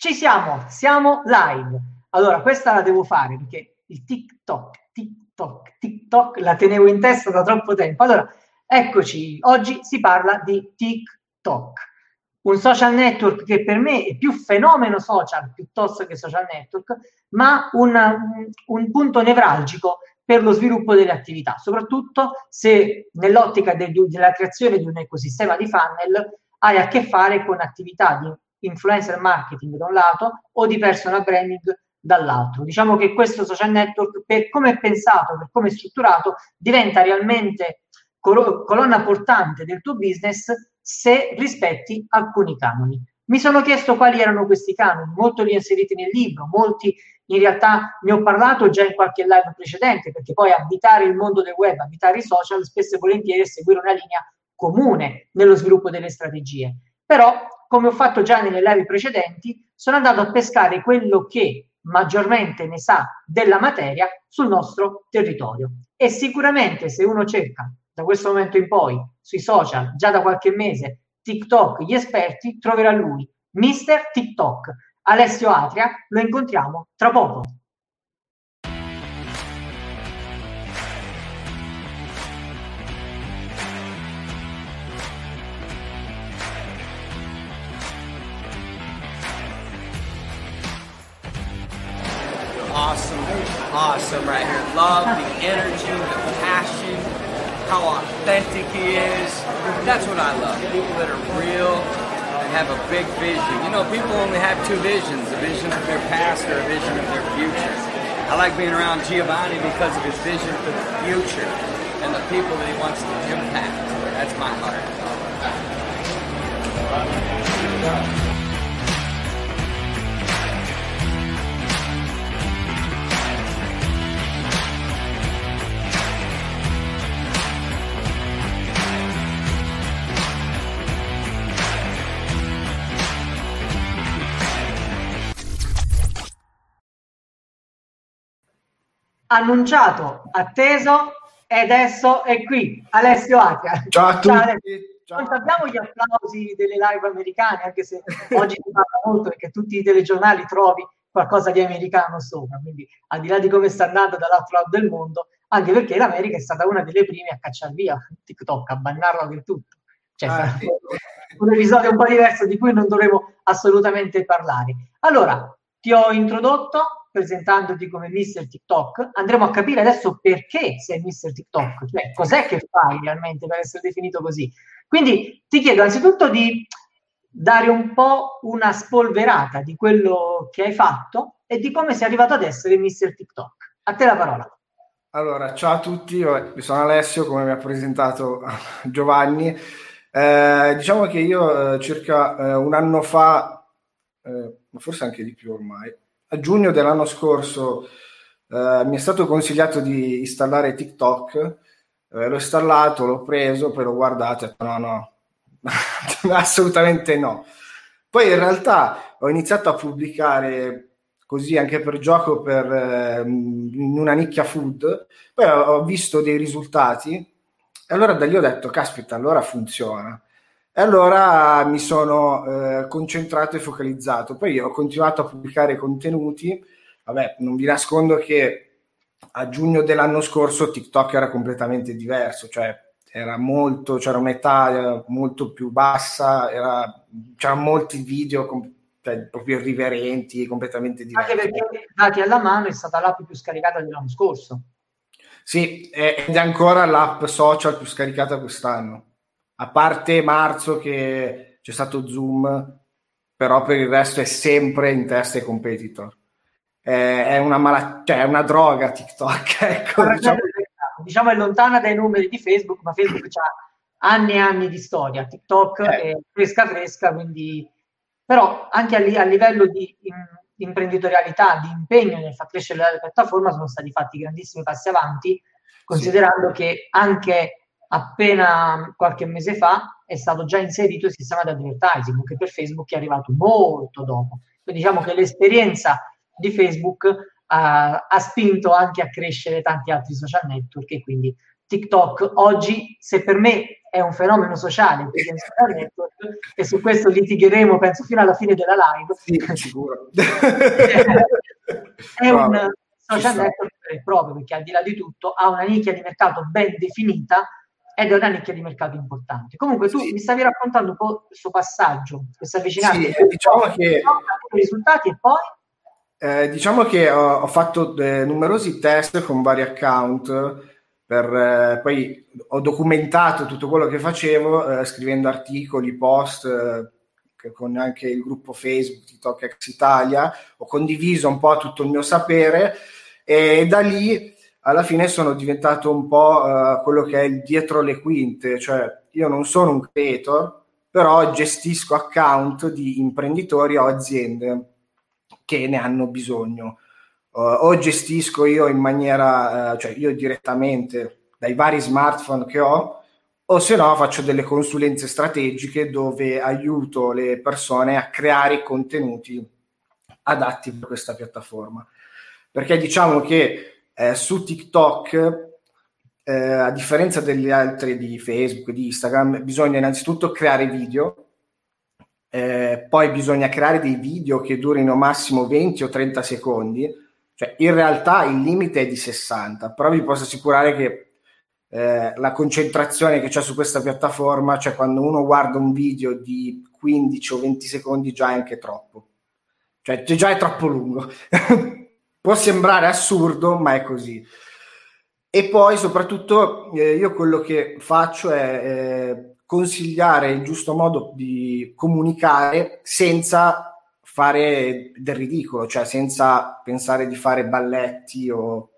Ci siamo, siamo live. Allora, questa la devo fare perché il TikTok, TikTok, TikTok la tenevo in testa da troppo tempo. Allora, eccoci, oggi si parla di TikTok, un social network che per me è più fenomeno social piuttosto che social network, ma un, un, un punto nevralgico per lo sviluppo delle attività, soprattutto se nell'ottica del, della creazione di un ecosistema di funnel hai a che fare con attività di influencer marketing da un lato o di personal branding dall'altro. Diciamo che questo social network, per come è pensato, per come è strutturato, diventa realmente col- colonna portante del tuo business se rispetti alcuni canoni. Mi sono chiesto quali erano questi canoni, molto li ho inseriti nel libro, molti in realtà ne ho parlato già in qualche live precedente, perché poi abitare il mondo del web, abitare i social, spesso e volentieri è seguire una linea comune nello sviluppo delle strategie. Però come ho fatto già nelle live precedenti, sono andato a pescare quello che maggiormente ne sa della materia sul nostro territorio. E sicuramente se uno cerca da questo momento in poi sui social, già da qualche mese, TikTok, gli esperti, troverà lui, Mister TikTok. Alessio Atria, lo incontriamo tra poco. Awesome right here. Love the energy, the passion, how authentic he is. That's what I love. People that are real and have a big vision. You know, people only have two visions, a vision of their past or a vision of their future. I like being around Giovanni because of his vision for the future and the people that he wants to impact. That's my heart. Annunciato, atteso e adesso è qui Alessio Atia. Ciao a tutti. Ciao, Ciao. Non abbiamo gli applausi delle live americane, anche se oggi si parla molto perché tutti i telegiornali trovi qualcosa di americano sopra, quindi al di là di come sta andando dall'altro lato del mondo, anche perché l'America è stata una delle prime a cacciare via TikTok, a bannarlo del tutto. Cioè, ah, sì. un episodio un po' diverso di cui non dovremo assolutamente parlare. Allora, ti ho introdotto, presentandoti come Mister TikTok, andremo a capire adesso perché sei Mister TikTok, cioè cos'è che fai realmente per essere definito così. Quindi ti chiedo anzitutto di dare un po' una spolverata di quello che hai fatto e di come sei arrivato ad essere Mister TikTok. A te la parola. Allora, ciao a tutti, io sono Alessio, come mi ha presentato Giovanni. Eh, diciamo che io eh, circa eh, un anno fa, eh, forse anche di più ormai, a giugno dell'anno scorso eh, mi è stato consigliato di installare TikTok, eh, l'ho installato, l'ho preso, poi l'ho guardato e ho detto no, no, assolutamente no. Poi in realtà ho iniziato a pubblicare così anche per gioco per, eh, in una nicchia food, poi ho visto dei risultati e allora da lì ho detto, caspita, allora funziona. E allora mi sono eh, concentrato e focalizzato. Poi ho continuato a pubblicare contenuti. Vabbè, non vi nascondo che a giugno dell'anno scorso TikTok era completamente diverso, cioè era molto, c'era un'età molto più bassa, era, c'erano molti video com- cioè, proprio irriverenti, completamente diversi. Anche perché dati alla mano è stata l'app più scaricata dell'anno scorso. Sì, ed è ancora l'app social più scaricata quest'anno a parte marzo che c'è stato Zoom, però per il resto è sempre in testa ai competitor. È, una, malat- cioè, è una droga TikTok. Ecco, diciamo. diciamo. è lontana dai numeri di Facebook, ma Facebook ha anni e anni di storia. TikTok eh. è fresca fresca, quindi... Però anche a, li- a livello di in- imprenditorialità, di impegno nel far crescere la piattaforma sono stati fatti grandissimi passi avanti, considerando sì. che anche appena qualche mese fa è stato già inserito il sistema di advertising che per Facebook è arrivato molto dopo. Quindi diciamo che l'esperienza di Facebook uh, ha spinto anche a crescere tanti altri social network e quindi TikTok oggi, se per me è un fenomeno sociale e su questo litigheremo penso fino alla fine della live. Sì, sicuro. è un social network proprio perché al di là di tutto ha una nicchia di mercato ben definita ed è una nicchia di mercato importante. Comunque tu sì. mi stavi raccontando un po' questo passaggio, questa avvicinanza, sì, diciamo che... i risultati e poi... Eh, diciamo che ho, ho fatto eh, numerosi test con vari account, per, eh, poi ho documentato tutto quello che facevo eh, scrivendo articoli, post eh, con anche il gruppo Facebook TikTok Ex Italia, ho condiviso un po' tutto il mio sapere e da lì alla fine sono diventato un po' uh, quello che è il dietro le quinte, cioè io non sono un creator, però gestisco account di imprenditori o aziende che ne hanno bisogno. Uh, o gestisco io in maniera, uh, cioè io direttamente dai vari smartphone che ho, o se no faccio delle consulenze strategiche dove aiuto le persone a creare contenuti adatti per questa piattaforma perché diciamo che eh, su TikTok, eh, a differenza delle altre di Facebook, di Instagram, bisogna innanzitutto creare video, eh, poi bisogna creare dei video che durino massimo 20 o 30 secondi, cioè in realtà il limite è di 60, però vi posso assicurare che eh, la concentrazione che c'è su questa piattaforma, cioè quando uno guarda un video di 15 o 20 secondi già è anche troppo, cioè già è troppo lungo. Può sembrare assurdo, ma è così. E poi soprattutto eh, io quello che faccio è eh, consigliare il giusto modo di comunicare senza fare del ridicolo, cioè senza pensare di fare balletti o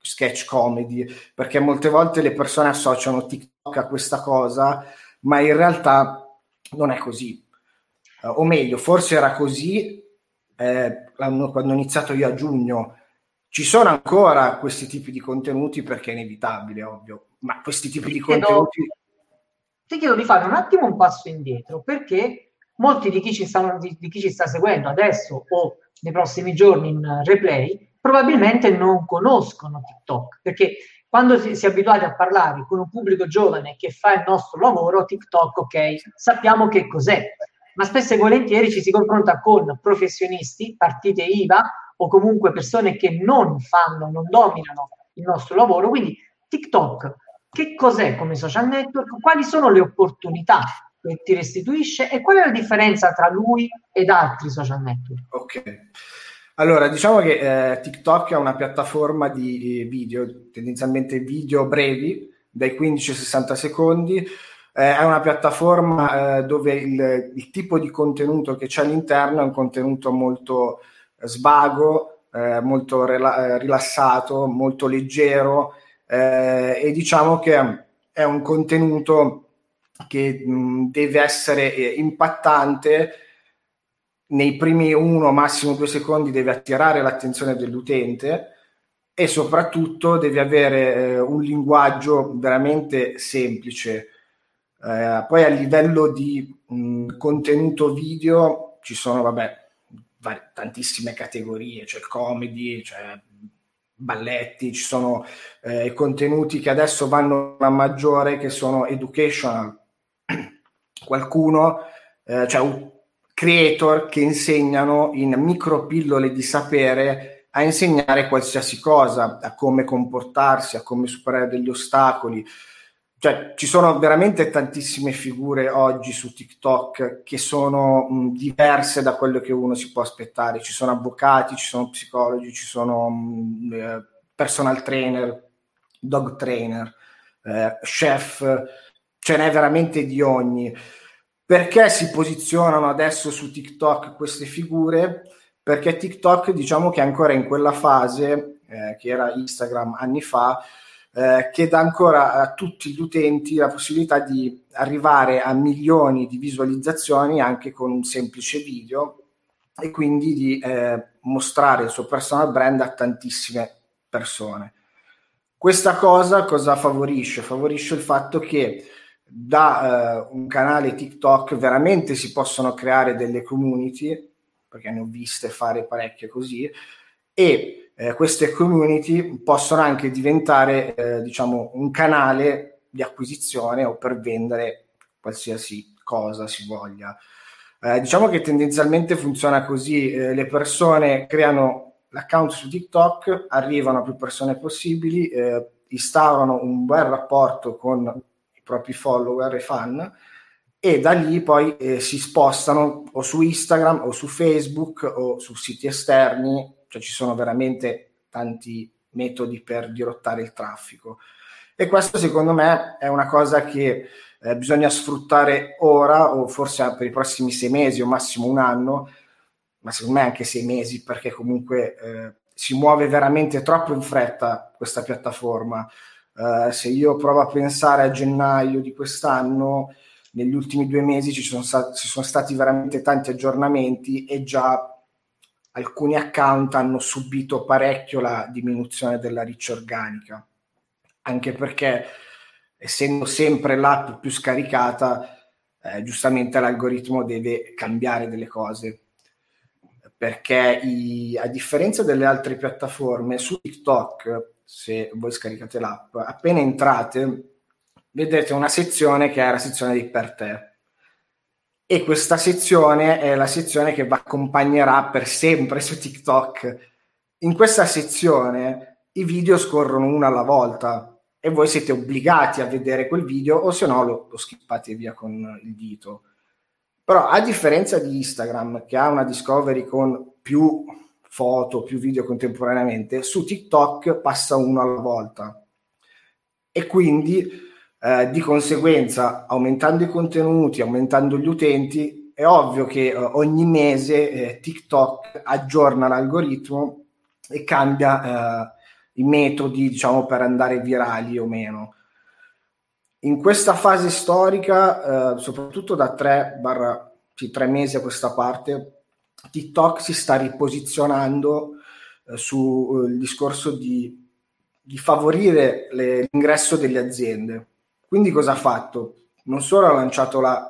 sketch comedy, perché molte volte le persone associano TikTok a questa cosa, ma in realtà non è così. Uh, o meglio, forse era così eh, quando ho iniziato io a giugno, ci sono ancora questi tipi di contenuti perché è inevitabile, ovvio, ma questi tipi ti di contenuti... Ti chiedo di fare un attimo un passo indietro, perché molti di chi ci, stanno, di, di chi ci sta seguendo adesso o nei prossimi giorni in replay probabilmente non conoscono TikTok, perché quando si, si, è abituati a parlare con un pubblico giovane che fa il nostro lavoro, TikTok, ok, sappiamo che cos'è ma spesso e volentieri ci si confronta con professionisti, partite IVA o comunque persone che non fanno, non dominano il nostro lavoro. Quindi TikTok, che cos'è come social network? Quali sono le opportunità che ti restituisce e qual è la differenza tra lui ed altri social network? Ok. Allora, diciamo che eh, TikTok è una piattaforma di video, tendenzialmente video brevi, dai 15 ai 60 secondi, eh, è una piattaforma eh, dove il, il, tipo di contenuto che c'è all'interno è un contenuto molto svago, eh, molto rela- eh, rilassato, molto leggero eh, e diciamo che è un contenuto che mh, deve essere eh, impattante nei primi uno, massimo due secondi deve attirare l'attenzione dell'utente e soprattutto deve avere eh, un linguaggio veramente semplice. Eh, poi a livello di mh, contenuto video ci sono, vabbè, var- tantissime categorie, c'è comedy, c'è balletti, ci sono eh, contenuti che adesso vanno a maggiore che sono educational. Qualcuno, eh, cioè creator che insegnano in micropillole di sapere a insegnare qualsiasi cosa, a come comportarsi, a come superare degli ostacoli, cioè ci sono veramente tantissime figure oggi su TikTok che sono mh, diverse da quello che uno si può aspettare. Ci sono avvocati, ci sono psicologi, ci sono mh, eh, personal trainer, dog trainer, eh, chef, ce n'è veramente di ogni. Perché si posizionano adesso su TikTok queste figure? Perché TikTok diciamo che è ancora in quella fase eh, che era Instagram anni fa, eh, che dà ancora a tutti gli utenti la possibilità di arrivare a milioni di visualizzazioni anche con un semplice video e quindi di eh, mostrare il suo personal brand a tantissime persone. Questa cosa cosa favorisce? Favorisce il fatto che da eh, un canale TikTok veramente si possono creare delle community, perché ne ho viste fare parecchie così, e eh, queste community possono anche diventare eh, diciamo un canale di acquisizione o per vendere qualsiasi cosa si voglia. Eh, diciamo che tendenzialmente funziona così, eh, le persone creano l'account su TikTok, arrivano a più persone possibili, eh, instaurano un bel rapporto con i propri follower e fan e da lì poi eh, si spostano o su Instagram o su Facebook o su siti esterni, cioè ci sono veramente tanti metodi per dirottare il traffico. E questo secondo me è una cosa che eh, bisogna sfruttare ora o forse per i prossimi sei mesi o massimo un anno, ma secondo me anche sei mesi perché comunque eh, si muove veramente troppo in fretta questa piattaforma. Uh, se io provo a pensare a gennaio di quest'anno, negli ultimi due mesi ci sono, stati, ci sono stati veramente tanti aggiornamenti e già alcuni account hanno subito parecchio la diminuzione della reach organica, anche perché essendo sempre l'app più scaricata, eh, giustamente l'algoritmo deve cambiare delle cose perché i, a differenza delle altre piattaforme, su TikTok, se voi scaricate l'app, appena entrate, vedete una sezione che è la sezione di per te. E questa sezione è la sezione che vi accompagnerà per sempre su TikTok. In questa sezione i video scorrono uno alla volta e voi siete obbligati a vedere quel video o se no lo, lo skippate via con il dito. Però a differenza di Instagram, che ha una discovery con più foto, più video contemporaneamente, su TikTok passa uno alla volta. E quindi eh, di conseguenza, aumentando i contenuti, aumentando gli utenti, è ovvio che eh, ogni mese eh, TikTok aggiorna l'algoritmo e cambia eh, i metodi, diciamo, per andare virali o meno in questa fase storica, eh, soprattutto da 3, barra, sì, 3 mesi a questa parte, TikTok si sta riposizionando sul discorso di, di favorire le, l'ingresso delle aziende. Quindi cosa ha fatto? Non solo ha lanciato la,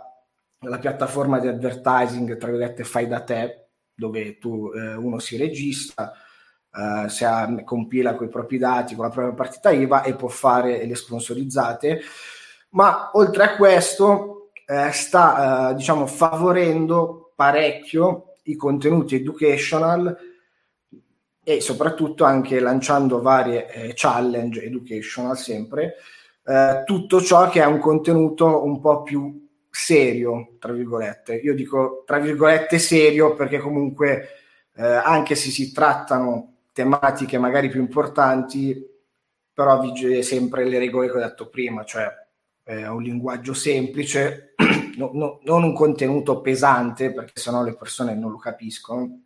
la piattaforma di advertising, tra virgolette, fai da te, dove tu, eh, uno si registra, Uh, se ha, compila con i propri dati, con la propria partita IVA e può fare le sponsorizzate ma oltre a questo eh, sta eh, diciamo favorendo parecchio i contenuti educational e soprattutto anche lanciando varie eh, challenge educational sempre eh, tutto ciò che è un contenuto un po' più serio tra virgolette io dico tra virgolette serio perché comunque eh, anche se si trattano tematiche magari più importanti però vige sempre le regole che ho detto prima cioè eh, un linguaggio semplice, no, no, non un contenuto pesante, perché sennò le persone non lo capiscono.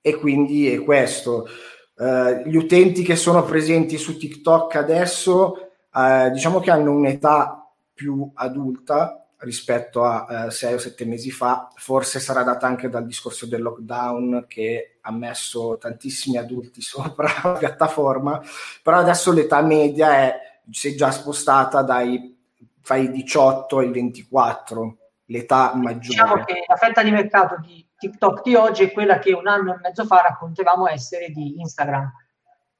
E quindi è questo. Uh, gli utenti che sono presenti su TikTok adesso, uh, diciamo che hanno un'età più adulta rispetto a uh, sei o sette mesi fa, forse sarà data anche dal discorso del lockdown che ha messo tantissimi adulti sopra la piattaforma, però adesso l'età media è si è già spostata dai fai 18 ai 24, l'età maggiore. Diciamo che la fetta di mercato di TikTok di oggi è quella che un anno e mezzo fa raccontavamo essere di Instagram.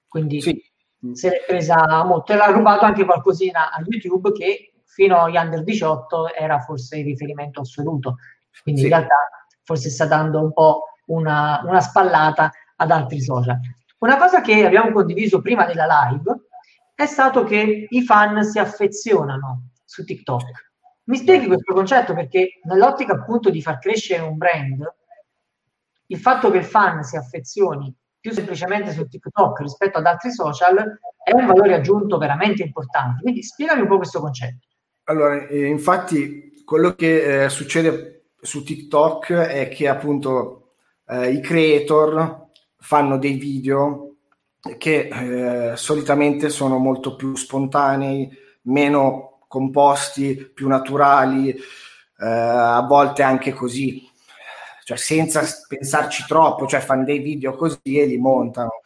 Quindi sì. Se l'è presa molto e l'ha rubato anche qualcosina a YouTube che fino agli under 18 era forse il riferimento assoluto. Quindi sì. in realtà forse sta dando un po' una, una spallata ad altri social. Una cosa che abbiamo condiviso prima della live è stato che i fan si affezionano su TikTok. Mi spieghi questo concetto perché nell'ottica appunto di far crescere un brand, il fatto che il fan si affezioni più semplicemente su TikTok rispetto ad altri social è un valore aggiunto veramente importante. Quindi spiegami un po' questo concetto. Allora, eh, infatti, quello che eh, succede su TikTok è che appunto eh, i creator fanno dei video che eh, solitamente sono molto più spontanei, meno composti, più naturali, eh, a volte anche così, cioè senza pensarci troppo, cioè fanno dei video così e li montano.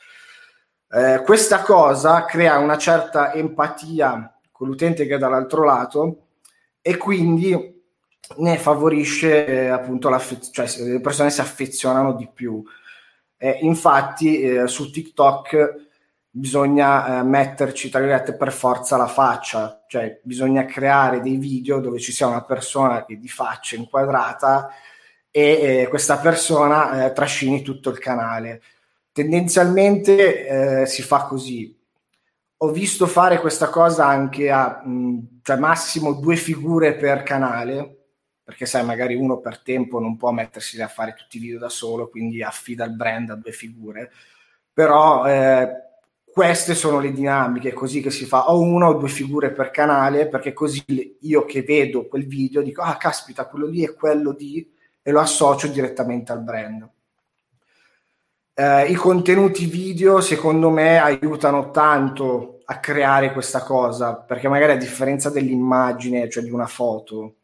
Eh, questa cosa crea una certa empatia con l'utente che è dall'altro lato e quindi ne favorisce eh, appunto cioè le persone si affezionano di più. Eh, infatti eh, su TikTok bisogna eh, metterci, tra virgolette, per forza la faccia, cioè bisogna creare dei video dove ci sia una persona che di faccia inquadrata e eh, questa persona eh, trascini tutto il canale. Tendenzialmente eh, si fa così. Ho visto fare questa cosa anche a mh, cioè massimo due figure per canale, perché sai, magari uno per tempo non può mettersi a fare tutti i video da solo, quindi affida il brand a due figure. Però eh, queste sono le dinamiche, così che si fa o una o due figure per canale, perché così io che vedo quel video dico, ah caspita, quello lì è quello di e lo associo direttamente al brand. Eh, I contenuti video, secondo me, aiutano tanto a creare questa cosa, perché magari a differenza dell'immagine, cioè di una foto,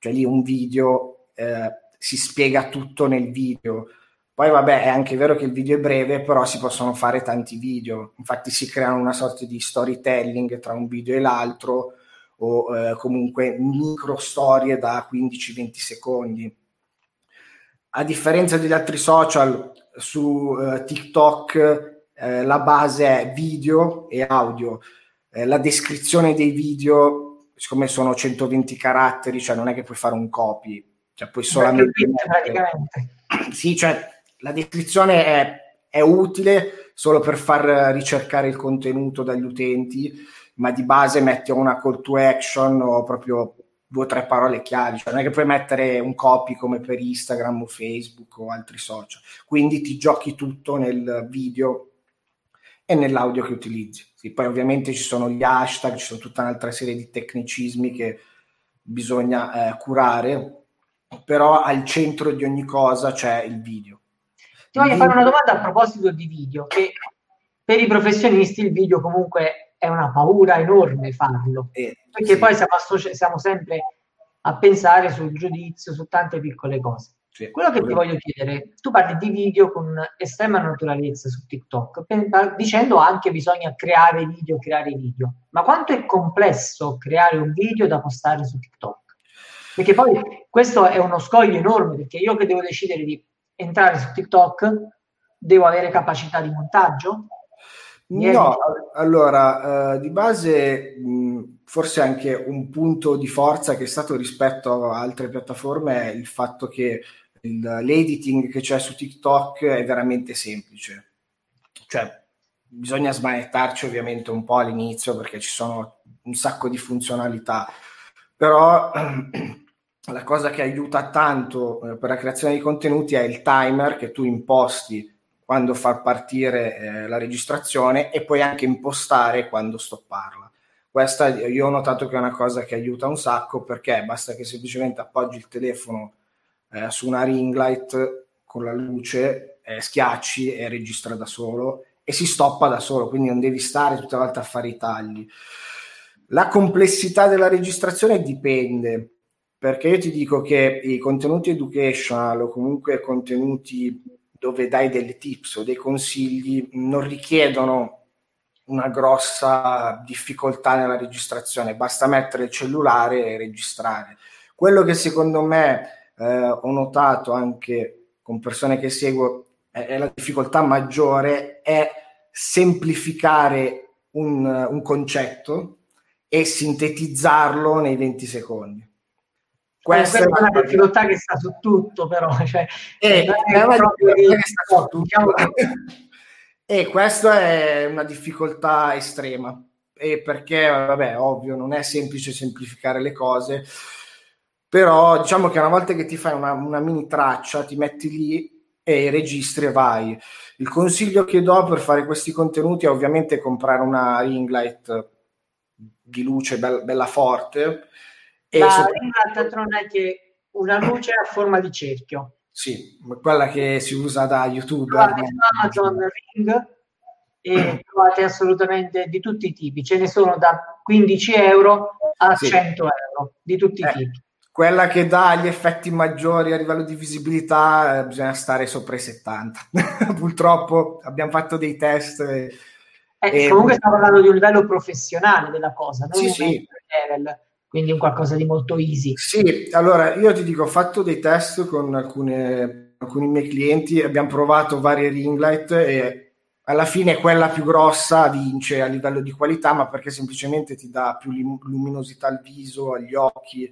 cioè lì un video eh, si spiega tutto nel video. Poi vabbè, è anche vero che il video è breve, però si possono fare tanti video. Infatti si creano una sorta di storytelling tra un video e l'altro o eh, comunque micro storie da 15-20 secondi a differenza degli altri social, su uh, TikTok eh, la base è video e audio. Eh, la descrizione dei video, siccome sono 120 caratteri, cioè non è che puoi fare un copy, cioè puoi solamente... Sì, cioè la descrizione è, è utile solo per far ricercare il contenuto dagli utenti, ma di base metti una call to action o proprio due o tre parole chiavi, cioè non è che puoi mettere un copy come per Instagram o Facebook o altri social, quindi ti giochi tutto nel video e nell'audio che utilizzi. Sì, poi ovviamente ci sono gli hashtag, ci sono tutta un'altra serie di tecnicismi che bisogna eh, curare, però al centro di ogni cosa c'è il video. Ti voglio video... fare una domanda a proposito di video, che per i professionisti il video comunque è una paura enorme farlo, eh, perché sì. poi siamo, associ- siamo, sempre a pensare sul giudizio, su tante piccole cose. Sì, quello che ti voglio chiedere, tu parli di video con estrema naturalezza su TikTok, dicendo anche bisogna creare video, creare video, ma quanto è complesso creare un video da postare su TikTok? Perché poi questo è uno scoglio enorme, perché io che devo decidere di entrare su TikTok, devo avere capacità di montaggio, No, allora, uh, di base mh, forse anche un punto di forza che è stato rispetto a altre piattaforme è il fatto che il, l'editing che c'è su TikTok è veramente semplice. Cioè, bisogna smanettarci ovviamente un po' all'inizio perché ci sono un sacco di funzionalità, però la cosa che aiuta tanto eh, per la creazione di contenuti è il timer che tu imposti quando far partire eh, la registrazione e poi anche impostare quando stopparla. Questa io ho notato che è una cosa che aiuta un sacco perché basta che semplicemente appoggi il telefono eh, su una ring light con la luce, eh, schiacci e registra da solo e si stoppa da solo, quindi non devi stare tutta la volta a fare i tagli. La complessità della registrazione dipende, perché io ti dico che i contenuti educational o comunque contenuti dove dai delle tips o dei consigli non richiedono una grossa difficoltà nella registrazione, basta mettere il cellulare e registrare. Quello che secondo me eh, ho notato anche con persone che seguo è, è la difficoltà maggiore è semplificare un, un concetto e sintetizzarlo nei 20 secondi. Questa è una difficoltà che sta su tutto, però. Cioè, e, e questa è una difficoltà estrema. E perché, vabbè, ovvio, non è semplice semplificare le cose, però diciamo che una volta che ti fai una, una mini traccia, ti metti lì e registri e vai. Il consiglio che do per fare questi contenuti è ovviamente comprare una ring light di luce bella, bella forte la non è che una luce a forma di cerchio. Sì, quella che si usa da YouTube. Su Amazon Ring e trovate assolutamente di tutti i tipi. Ce ne sono da 15 euro a sì. 100 euro, di tutti eh, i tipi. Quella che dà gli effetti maggiori a livello di visibilità eh, bisogna stare sopra i 70. Purtroppo abbiamo fatto dei test. E, eh, e... Comunque stiamo parlando di un livello professionale della cosa, non sì, sì. level quindi un qualcosa di molto easy. Sì, allora io ti dico, ho fatto dei test con alcune, alcuni miei clienti, abbiamo provato varie ring light e alla fine quella più grossa vince a livello di qualità, ma perché semplicemente ti dà più luminosità al viso, agli occhi.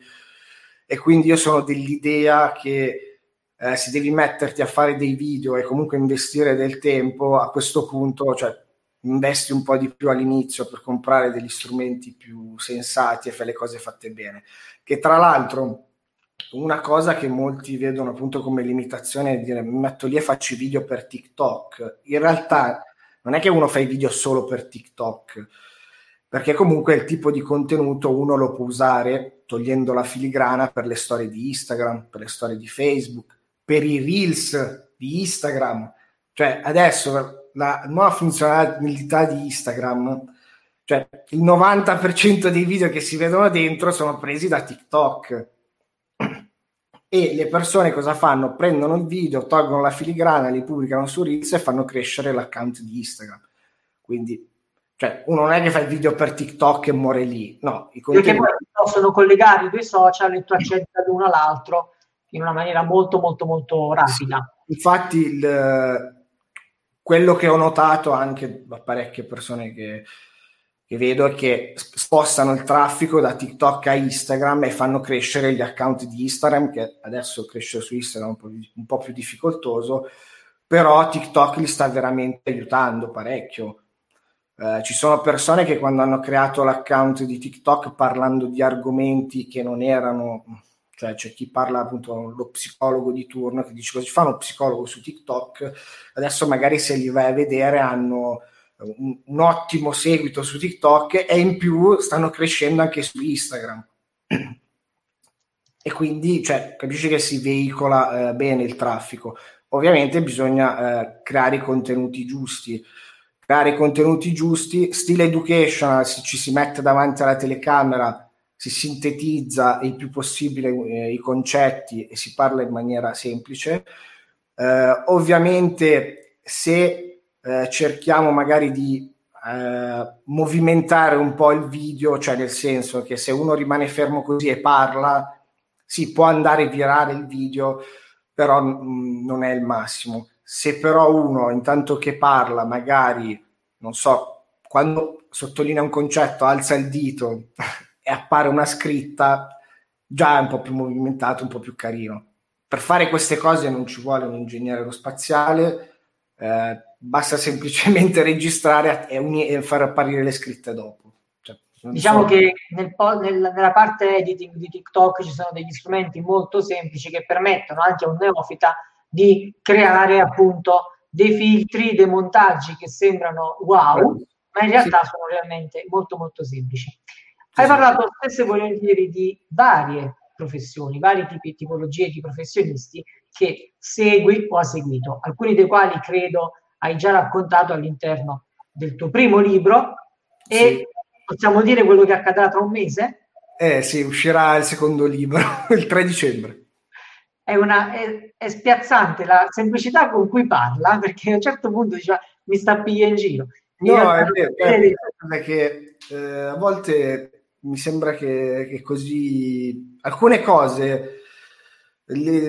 E quindi io sono dell'idea che eh, se devi metterti a fare dei video e comunque investire del tempo, a questo punto, cioè, investi un po' di più all'inizio per comprare degli strumenti più sensati e fai le cose fatte bene. Che tra l'altro una cosa che molti vedono appunto come limitazione è dire mi metto lì e faccio i video per TikTok. In realtà non è che uno fa i video solo per TikTok, perché comunque il tipo di contenuto uno lo può usare togliendo la filigrana per le storie di Instagram, per le storie di Facebook, per i reels di Instagram. Cioè adesso la nuova funzionalità di Instagram, cioè il 90% dei video che si vedono dentro sono presi da TikTok e le persone cosa fanno? Prendono il video, tolgono la filigrana, li pubblicano su Reels e fanno crescere l'account di Instagram. Quindi, cioè, uno non è che fa il video per TikTok e muore lì, no. I contenuti... Perché poi possono collegare i due social e tu accedi da uno all'altro in una maniera molto, molto, molto rapida. Sì. Infatti, il, quello che ho notato anche da parecchie persone che che vedo è che spostano il traffico da TikTok a Instagram e fanno crescere gli account di Instagram, che adesso crescere su Instagram è un po', un po più difficoltoso, però TikTok li sta veramente aiutando parecchio. Eh, ci sono persone che quando hanno creato l'account di TikTok parlando di argomenti che non erano, cioè c'è chi parla appunto lo psicologo di turno che dice cosa fa uno psicologo su TikTok, adesso magari se li vai a vedere hanno un, un, ottimo seguito su TikTok e in più stanno crescendo anche su Instagram. E quindi cioè, capisci che si veicola eh, bene il traffico. Ovviamente bisogna eh, creare i contenuti giusti. Creare i contenuti giusti, stile education, si, ci si mette davanti alla telecamera, si sintetizza il più possibile eh, i concetti e si parla in maniera semplice. Eh, ovviamente se eh, cerchiamo magari di eh, movimentare un po' il video, cioè nel senso che se uno rimane fermo così e parla, si può andare virare il video, però mh, mm, non è il massimo. Se però uno intanto che parla, magari, non so, quando sottolinea un concetto, alza il dito appare una scritta, già un po' più movimentato, un po' più carino. Per fare queste cose non ci vuole un ingegnere aerospaziale, eh, basta semplicemente registrare e, uni- e, far apparire le scritte dopo. Cioè, diciamo so. che nel po- nel, nella parte editing di TikTok ci sono degli strumenti molto semplici che permettono anche a un neofita di creare appunto dei filtri, dei montaggi che sembrano wow, ma in realtà sì. sono realmente molto molto semplici. Hai parlato spesso e volentieri di varie professioni, varie tipi, tipologie di professionisti che segui o ha seguito, alcuni dei quali credo hai già raccontato all'interno del tuo primo libro e sì. possiamo dire quello che accadrà tra un mese? Eh sì, uscirà il secondo libro il 3 dicembre. È, una, è, è, spiazzante la semplicità con cui parla, perché a un certo punto diceva mi sta piglia in giro. no, è vero, è perché eh, a volte mi sembra che, che così alcune cose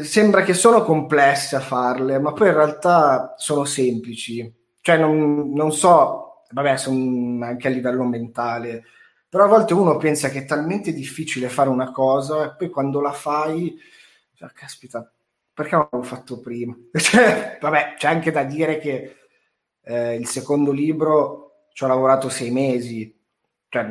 sembra che sono complesse a farle, ma poi in realtà sono semplici. Cioè, non, non so, vabbè, sono anche a livello mentale, però a volte uno pensa che è talmente difficile fare una cosa e poi quando la fai, cioè, caspita, perché non l'ho fatto prima? Cioè, vabbè, c'è anche da dire che eh, il secondo libro ci ho lavorato sei mesi, cioè,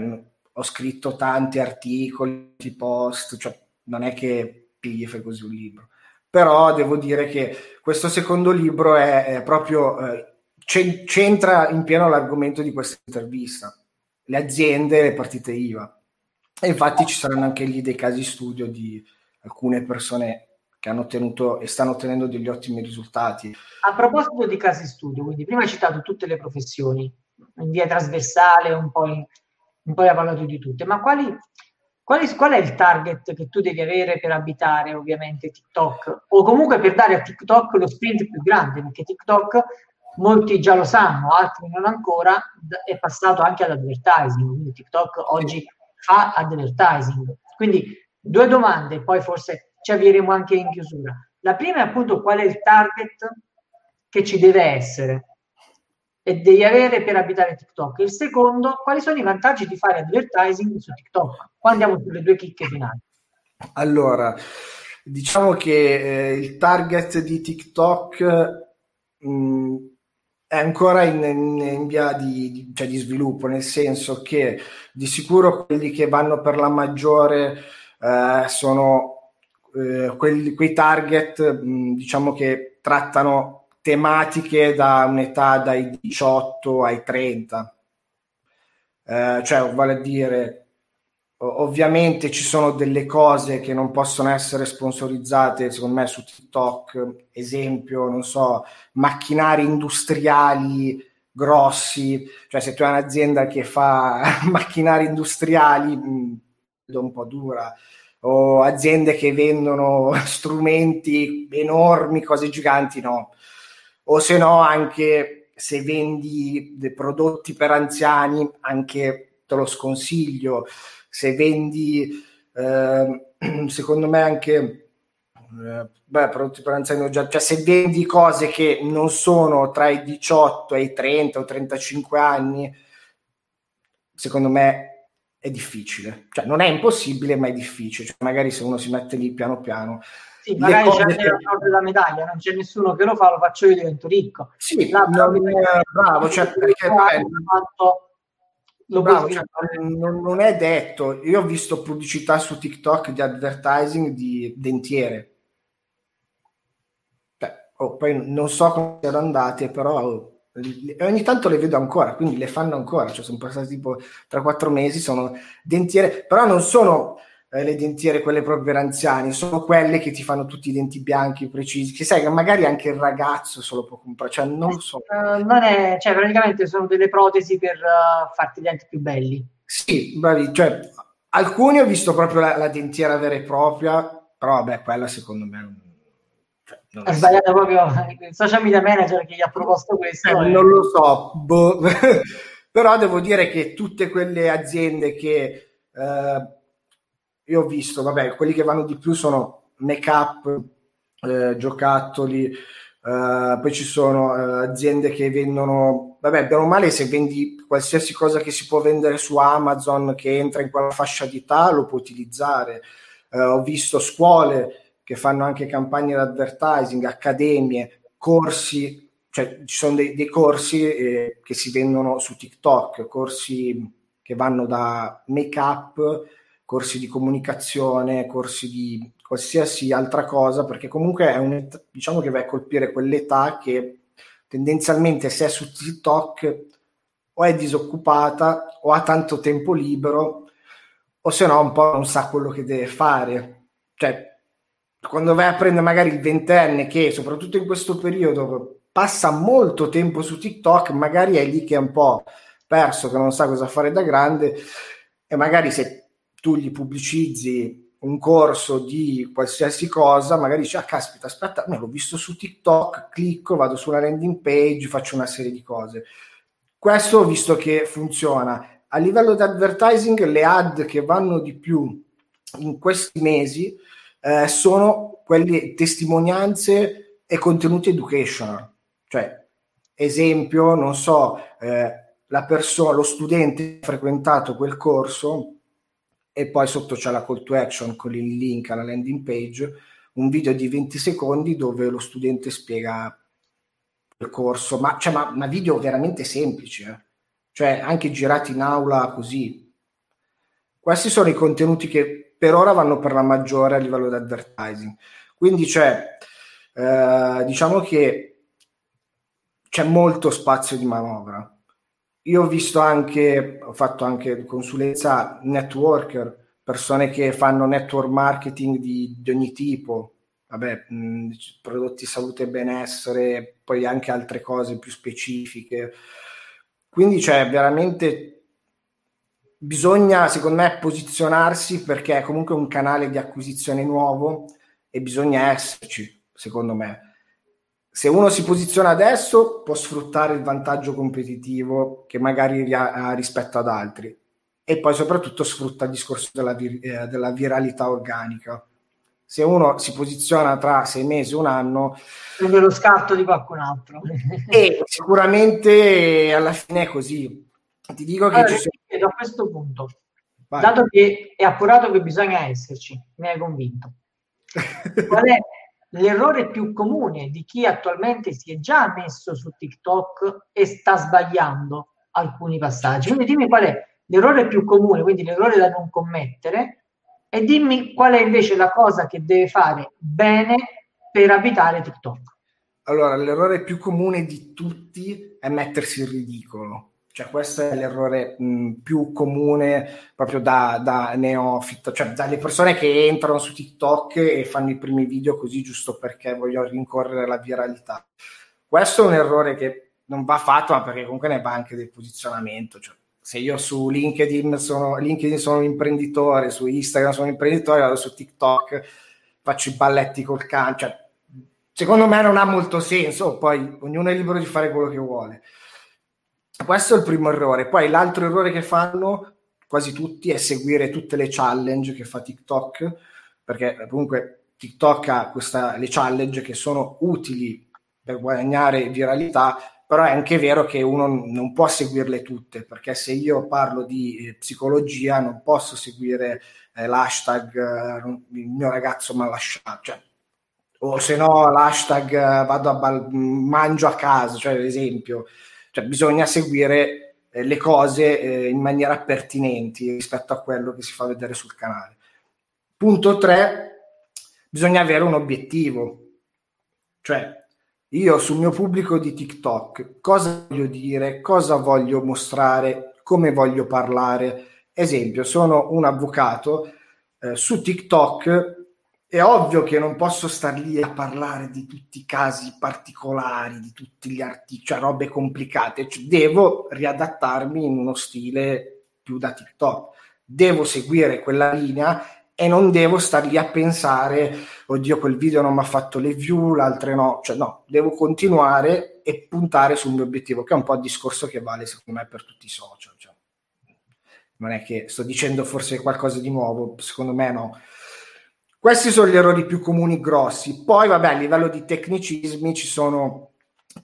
ho scritto tanti articoli, post, cioè, non è che pigli fai così un libro. Però devo dire che questo secondo libro è, è proprio eh, c'entra in pieno l'argomento di questa intervista, le aziende e le partite IVA. E infatti ci saranno anche lì dei casi studio di alcune persone che hanno ottenuto e stanno ottenendo degli ottimi risultati. A proposito di casi studio, quindi prima hai citato tutte le professioni, in via trasversale, un po', in, un po' hai parlato di tutte, ma quali qual è, qual è, il target che tu devi avere per abitare ovviamente TikTok o comunque per dare a TikTok lo sprint più grande perché TikTok molti già lo sanno, altri non ancora, è passato anche all'advertising, quindi TikTok oggi fa advertising. Quindi due domande, poi forse ci avvieremo anche in chiusura. La prima è appunto qual è il target che ci deve essere e devi avere per abitare TikTok. Il secondo, quali sono i vantaggi di fare advertising su TikTok? Qua andiamo sulle due chicche finali. Allora, diciamo che eh, il target di TikTok mh, mm, è ancora in, in, in via di, di, cioè di, sviluppo, nel senso che di sicuro quelli che vanno per la maggiore eh, sono eh, quelli, quei target, mh, mm, diciamo che trattano tematiche da un'età dai 18 ai 30. Eh, cioè, vale a dire, ovviamente ci sono delle cose che non possono essere sponsorizzate, secondo me, su TikTok, esempio, non so, macchinari industriali grossi, cioè se tu hai un'azienda che fa macchinari industriali, mh, mm, un po' dura, o aziende che vendono strumenti enormi, cose giganti, no o se no anche se vendi dei prodotti per anziani, anche te lo sconsiglio. Se vendi, eh, secondo me anche eh, beh, prodotti per anziani, già, cioè se vendi cose che non sono tra i 18 e i 30 o 35 anni, secondo me è difficile. Cioè non è impossibile, ma è difficile. Cioè, magari se uno si mette lì piano piano sì, magari c'è anche la che... della medaglia, non c'è nessuno che lo fa, lo faccio io, divento ricco. Sì, non, bravo, cioè, perché fatto, lo bravo, cioè, non, non, è detto. Io ho visto pubblicità su TikTok di advertising di dentiere. Cioè, oh, poi non so come siano andate, però oh, ogni tanto le vedo ancora, quindi le fanno ancora. Cioè, sono passati tipo 3-4 mesi, sono dentiere, però non sono eh, le dentiere, quelle proprio per anziani, sono quelle che ti fanno tutti i denti bianchi precisi, che sai che magari anche il ragazzo se lo può comprare, cioè non so. Uh, non è, cioè praticamente sono delle protesi per uh, farti i denti più belli. Sì, bravi, cioè alcuni ho visto proprio la, la dentiera vera e propria, però vabbè, quella secondo me cioè, non è sbagliato proprio il social media manager che gli ha proposto questo. Eh, non lo so, boh. però devo dire che tutte quelle aziende che eh, io ho visto, vabbè, quelli che vanno di più sono make-up, eh, giocattoli, eh, poi ci sono eh, aziende che vendono, vabbè, bene o male se vendi qualsiasi cosa che si può vendere su Amazon che entra in quella fascia di età lo puoi utilizzare. Eh, ho visto scuole che fanno anche campagne di advertising, accademie, corsi, cioè ci sono dei, dei corsi eh, che si vendono su TikTok, corsi che vanno da make-up corsi di comunicazione, corsi di qualsiasi altra cosa, perché comunque è un, diciamo che va a colpire quell'età che tendenzialmente se è su TikTok o è disoccupata o ha tanto tempo libero o se no un po' non sa quello che deve fare. Cioè, quando vai a prendere magari il ventenne che soprattutto in questo periodo passa molto tempo su TikTok, magari è lì che è un po' perso, che non sa cosa fare da grande e magari se tu gli pubblicizzi un corso di qualsiasi cosa, magari dici, ah caspita, aspetta, me l'ho visto su TikTok, clicco, vado sulla landing page, faccio una serie di cose. Questo ho visto che funziona. A livello di advertising, le ad che vanno di più in questi mesi eh, sono quelle testimonianze e contenuti educational. Cioè, esempio, non so, eh, la persona, lo studente ha frequentato quel corso, e poi sotto c'è la call to action con il link alla landing page, un video di 20 secondi dove lo studente spiega il corso, ma, cioè, ma, ma video veramente semplici, eh? cioè anche girati in aula così. Questi sono i contenuti che per ora vanno per la maggiore a livello di advertising. Quindi c'è, eh, diciamo che c'è molto spazio di manovra io ho visto anche, ho fatto anche consulenza networker, persone che fanno network marketing di, di ogni tipo, vabbè, mh, prodotti salute e benessere, poi anche altre cose più specifiche. Quindi c'è veramente bisogna, secondo me, posizionarsi perché è comunque un canale di acquisizione nuovo e bisogna esserci, secondo me se uno si posiziona adesso può sfruttare il vantaggio competitivo che magari ha rispetto ad altri e poi soprattutto sfrutta il discorso della, vir- eh, della viralità organica. se uno si posiziona tra sei mesi e un anno prende lo scatto di qualcun altro e sicuramente alla fine è così ti dico che allora, ci sono... a questo punto Vai. dato che è appurato che bisogna esserci mi hai convinto qual è l'errore più comune di chi attualmente si è già messo su TikTok e sta sbagliando alcuni passaggi. Quindi dimmi qual è l'errore più comune, quindi l'errore da non commettere, e dimmi qual è invece la cosa che deve fare bene per abitare TikTok. Allora, l'errore più comune di tutti è mettersi in ridicolo. Cioè, questo è l'errore mh, più comune proprio da, da neofita, cioè dalle persone che entrano su TikTok e fanno i primi video così giusto perché vogliono rincorrere la viralità. Questo è un errore che non va fatto, ma perché comunque ne va anche del posizionamento. Cioè, se io su LinkedIn sono, LinkedIn sono un imprenditore, su Instagram sono un imprenditore, vado su TikTok, faccio i balletti col can, cioè, secondo me non ha molto senso, poi ognuno è libero di fare quello che vuole. Questo è il primo errore. Poi l'altro errore che fanno quasi tutti è seguire tutte le challenge che fa TikTok, perché comunque TikTok ha questa, le challenge che sono utili per guadagnare viralità, però è anche vero che uno non può seguirle tutte, perché se io parlo di eh, psicologia non posso seguire eh, l'hashtag eh, il mio ragazzo mi ha lasciato, cioè, o se no l'hashtag eh, vado a bal- mangio a casa, cioè ad esempio cioè, bisogna seguire eh, le cose eh, in maniera pertinenti rispetto a quello che si fa vedere sul canale. Punto 3, bisogna avere un obiettivo. Cioè, io sul mio pubblico di TikTok cosa voglio dire, cosa voglio mostrare, come voglio parlare. Esempio, sono un avvocato, eh, su TikTok è ovvio che non posso star lì a parlare di tutti i casi particolari, di tutti gli articoli, cioè robe complicate, cioè, devo riadattarmi in uno stile più da TikTok, devo seguire quella linea e non devo star lì a pensare, oddio quel video non mi ha fatto le view, l'altro no, cioè no, devo continuare e puntare sul mio obiettivo, che è un po' il discorso che vale secondo me per tutti i social. Cioè. Non è che sto dicendo forse qualcosa di nuovo, secondo me no questi sono gli errori più comuni grossi. Poi, vabbè, a livello di tecnicismi ci sono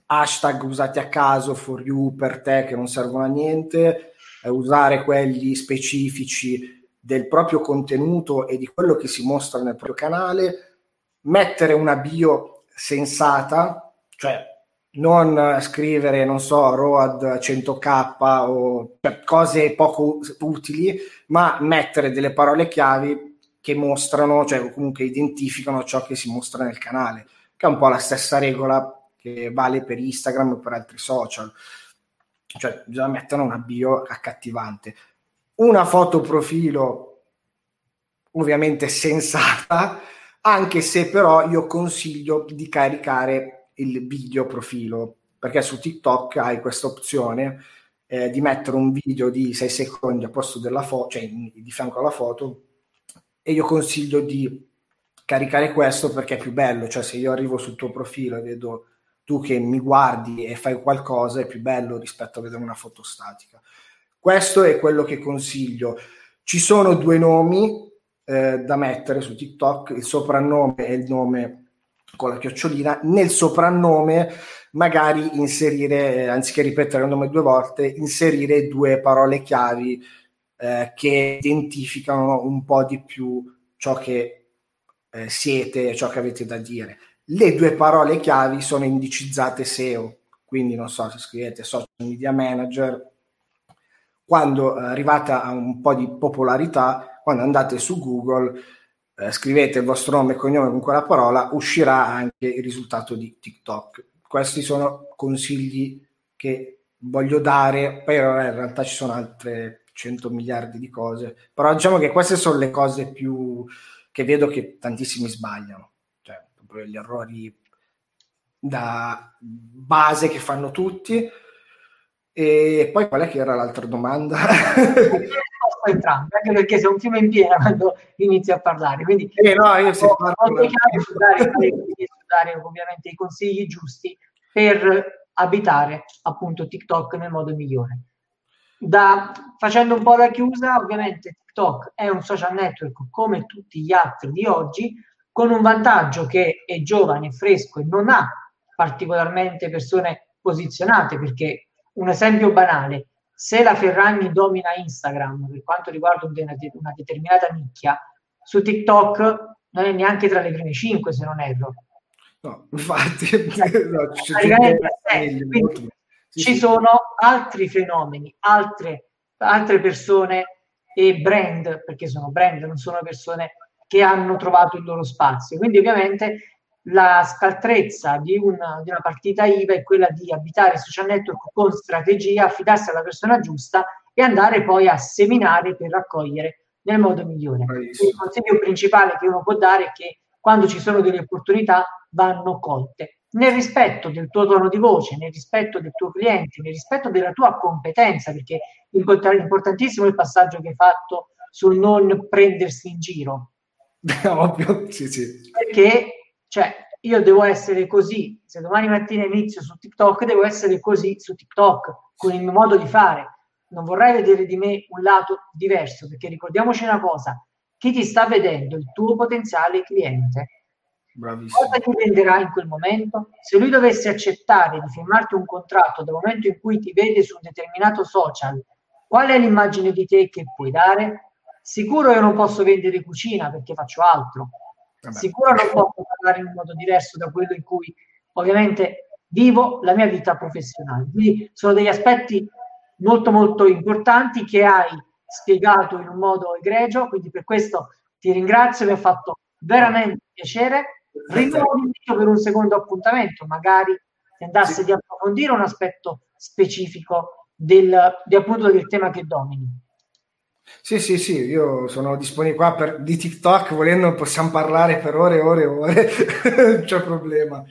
hashtag usati a caso for you per te che non servono a niente, usare quelli specifici del proprio contenuto e di quello che si mostra nel proprio canale, mettere una bio sensata, cioè non scrivere, non so, ROAD 100k o cioè, cose poco utili, ma mettere delle parole chiavi che mostrano, cioè comunque identificano ciò che si mostra nel canale, che è un po' la stessa regola che vale per Instagram o per altri social. Cioè, bisogna mettere una bio accattivante. Una foto profilo ovviamente sensata, anche se però io consiglio di caricare il video profilo, perché su TikTok hai questa opzione eh, di mettere un video di 6 secondi a posto della foto, cioè di fianco alla foto, e io consiglio di caricare questo perché è più bello, cioè se io arrivo sul tuo profilo e vedo tu che mi guardi e fai qualcosa è più bello rispetto a vedere una foto statica. Questo è quello che consiglio. Ci sono due nomi eh, da mettere su TikTok, il soprannome e il nome con la chiocciolina. Nel soprannome magari inserire, eh, anziché ripetere il nome due volte, inserire due parole chiavi eh, che identificano un po' di più ciò che eh, siete, ciò che avete da dire. Le due parole chiavi sono indicizzate SEO, quindi non so se scrivete social media manager, quando eh, arrivata a un po' di popolarità, quando andate su Google, eh, scrivete il vostro nome e cognome con quella parola, uscirà anche il risultato di TikTok. Questi sono consigli che voglio dare, poi in realtà ci sono altre 100 miliardi di cose, però diciamo che queste sono le cose più che vedo che tantissimi sbagliano, cioè proprio gli errori da base che fanno tutti. E poi qual è che era l'altra domanda? entrambe, anche perché sei un fiume in piena quando inizi a parlare. Quindi eh no, io se parlo dare, dare ovviamente i consigli giusti per abitare appunto TikTok nel modo migliore. Da, facendo un po' la chiusa, ovviamente TikTok è un social network come tutti gli altri di oggi, con un vantaggio che è giovane, è fresco e non ha particolarmente persone posizionate, perché un esempio banale, se la Ferragni domina Instagram per quanto riguarda una, determinata nicchia, su TikTok non è neanche tra le prime 5 se non erro. No, infatti, no, Quindi, sì, ci sono altri fenomeni, altre, altre persone e brand, perché sono brand, non sono persone che hanno trovato il loro spazio. Quindi ovviamente la scaltrezza di una, di una partita IVA è quella di abitare il social network con strategia, affidarsi alla persona giusta e andare poi a seminare per raccogliere nel modo migliore. Il consiglio principale che uno può dare è che quando ci sono delle opportunità vanno colte nel rispetto del tuo tono di voce, nel rispetto del tuo cliente, nel rispetto della tua competenza, perché importantissimo il passaggio che hai fatto sul non prendersi in giro. Ovvio, sì, sì. Perché, cioè, io devo essere così, se domani mattina inizio su TikTok, devo essere così su TikTok, con il mio modo di fare. Non vorrei vedere di me un lato diverso, perché ricordiamoci una cosa, chi ti sta vedendo, il tuo potenziale cliente, Bravissimo. Cosa ti venderà in quel momento? Se lui dovesse accettare di firmarti un contratto dal momento in cui ti vede su un determinato social, qual è l'immagine di te che puoi dare? Sicuro io non posso vendere cucina perché faccio altro. Vabbè. Sicuro non posso parlare in un modo diverso da quello in cui ovviamente vivo la mia vita professionale. Quindi sono degli aspetti molto molto importanti che hai spiegato in un modo egregio, quindi per questo ti ringrazio, mi ha fatto veramente piacere rinnovo l'invito per un secondo appuntamento, magari tentasse sì. di approfondire un aspetto specifico del, di, appunto del tema che domini. Sì, sì, sì, io sono disponibile qua per, di TikTok, volendo possiamo parlare per ore e ore e ore, non c'è problema.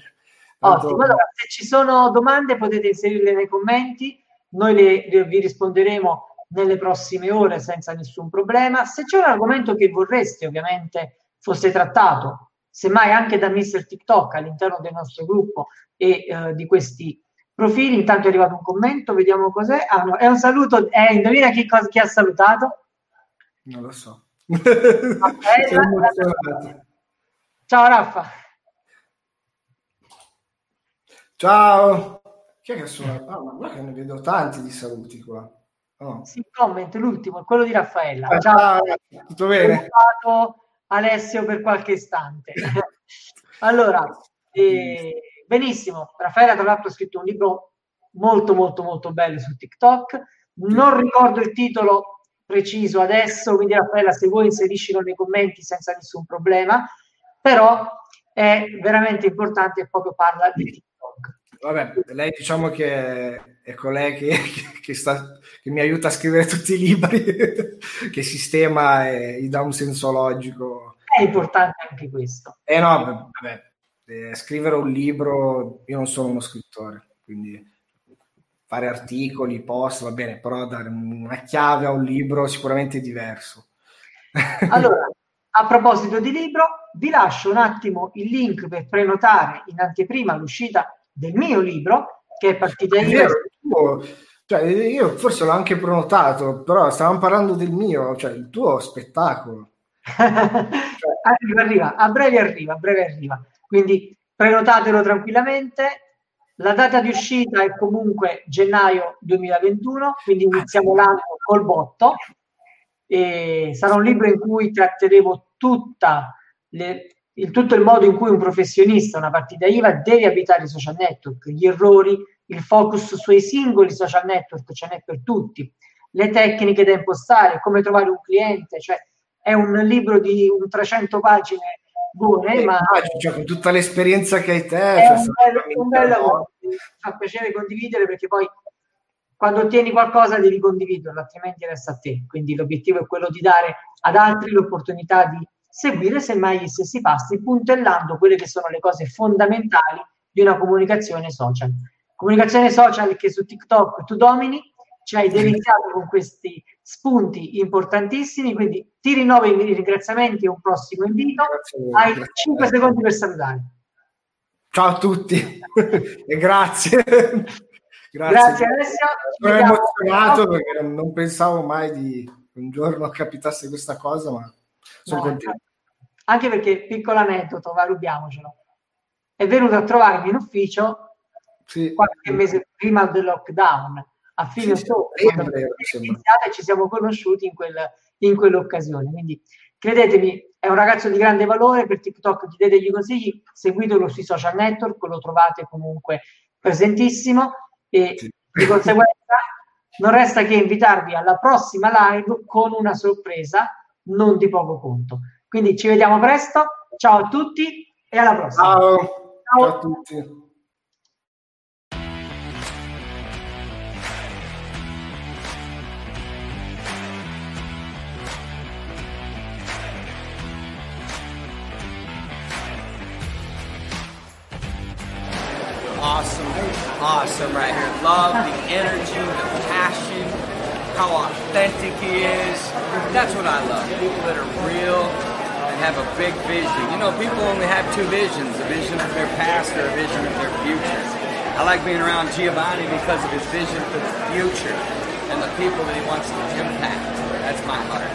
Ottimo, allora se ci sono domande potete inserirle nei commenti, noi le, le, vi risponderemo nelle prossime ore senza nessun problema. Se c'è un argomento che vorreste ovviamente fosse trattato semmai anche da Mr. TikTok all'interno del nostro gruppo e eh, di questi profili. Intanto è arrivato un commento, vediamo cos'è. Ah, no, è un saluto, eh, indovina chi, cosa, chi ha salutato? Non lo so. Ciao Raffa. Ciao. Chi è che sono? Ah, ma guarda che ne vedo tanti di saluti qua. Oh. Sì, comment, l'ultimo, quello di Raffaella. Ah, ciao, tutto bene? Alessio per qualche istante. allora, eh, benissimo, Raffaella tra l'altro ha scritto un libro molto molto molto bello su TikTok, non ricordo il titolo preciso adesso, quindi Raffaella se vuoi inseriscilo nei commenti senza nessun problema, però è veramente importante e proprio parla di. Vabbè, lei diciamo che è colei che, che, sta, che mi aiuta a scrivere tutti i libri, che sistema e gli dà un senso logico. È importante anche questo. Eh no, vabbè, eh, scrivere un libro, io non sono uno scrittore, quindi fare articoli, post, va bene, però dare una chiave a un libro sicuramente è diverso. Allora, a proposito di libro, vi lascio un attimo il link per prenotare in anteprima l'uscita del mio libro, che è partita in cioè, io forse l'ho anche prenotato, però stavamo parlando del mio, cioè il tuo spettacolo. arriva, arriva, a breve arriva, a breve arriva. Quindi prenotatelo tranquillamente. La data di uscita è comunque gennaio 2021, quindi iniziamo l'anno col botto. E sarà un libro in cui tratteremo tutta le, il, tutto il modo in cui un professionista, una partita IVA, deve abitare i social network, gli errori, il focus sui singoli social network, ce n'è per tutti, le tecniche da impostare, come trovare un cliente, cioè è un libro di un 300 pagine buone, eh, ma cioè, con tutta l'esperienza che hai te, è cioè, un, bel, un bel lavoro, mi fa piacere condividere perché poi quando ottieni qualcosa devi condividerlo, altrimenti resta a te. Quindi l'obiettivo è quello di dare ad altri l'opportunità di seguire semmai gli stessi passi, puntellando quelle che sono le cose fondamentali di una comunicazione social. Comunicazione social che su TikTok tu domini, ci hai deliziato con questi spunti importantissimi, quindi ti rinnovo i ringraziamenti e un prossimo invito. Hai 5 secondi per salutare. Ciao a tutti e grazie. Grazie, grazie Alessia. Sono emozionato perché non pensavo mai di un giorno capitasse questa cosa, ma sono no, contento. Anche perché, piccolo aneddoto, va, rubiamocelo, è venuto a trovarmi in ufficio sì. qualche mese prima del lockdown, a fine sì, ottobre, sì, e ci siamo conosciuti in, quel, in quell'occasione. Quindi credetemi, è un ragazzo di grande valore, per TikTok ti date degli consigli, seguitelo sui social network, lo trovate comunque presentissimo e sì. di conseguenza non resta che invitarvi alla prossima live con una sorpresa non di poco conto. Quindi ci vediamo presto, ciao a tutti e alla prossima. Ciao, ciao, ciao a tutti. awesome, awesome right here. Love the energy, the passion, how authentic he is. That's what I love. People that are real have a big vision. You know, people only have two visions, a vision of their past or a vision of their future. I like being around Giovanni because of his vision for the future and the people that he wants to impact. That's my heart.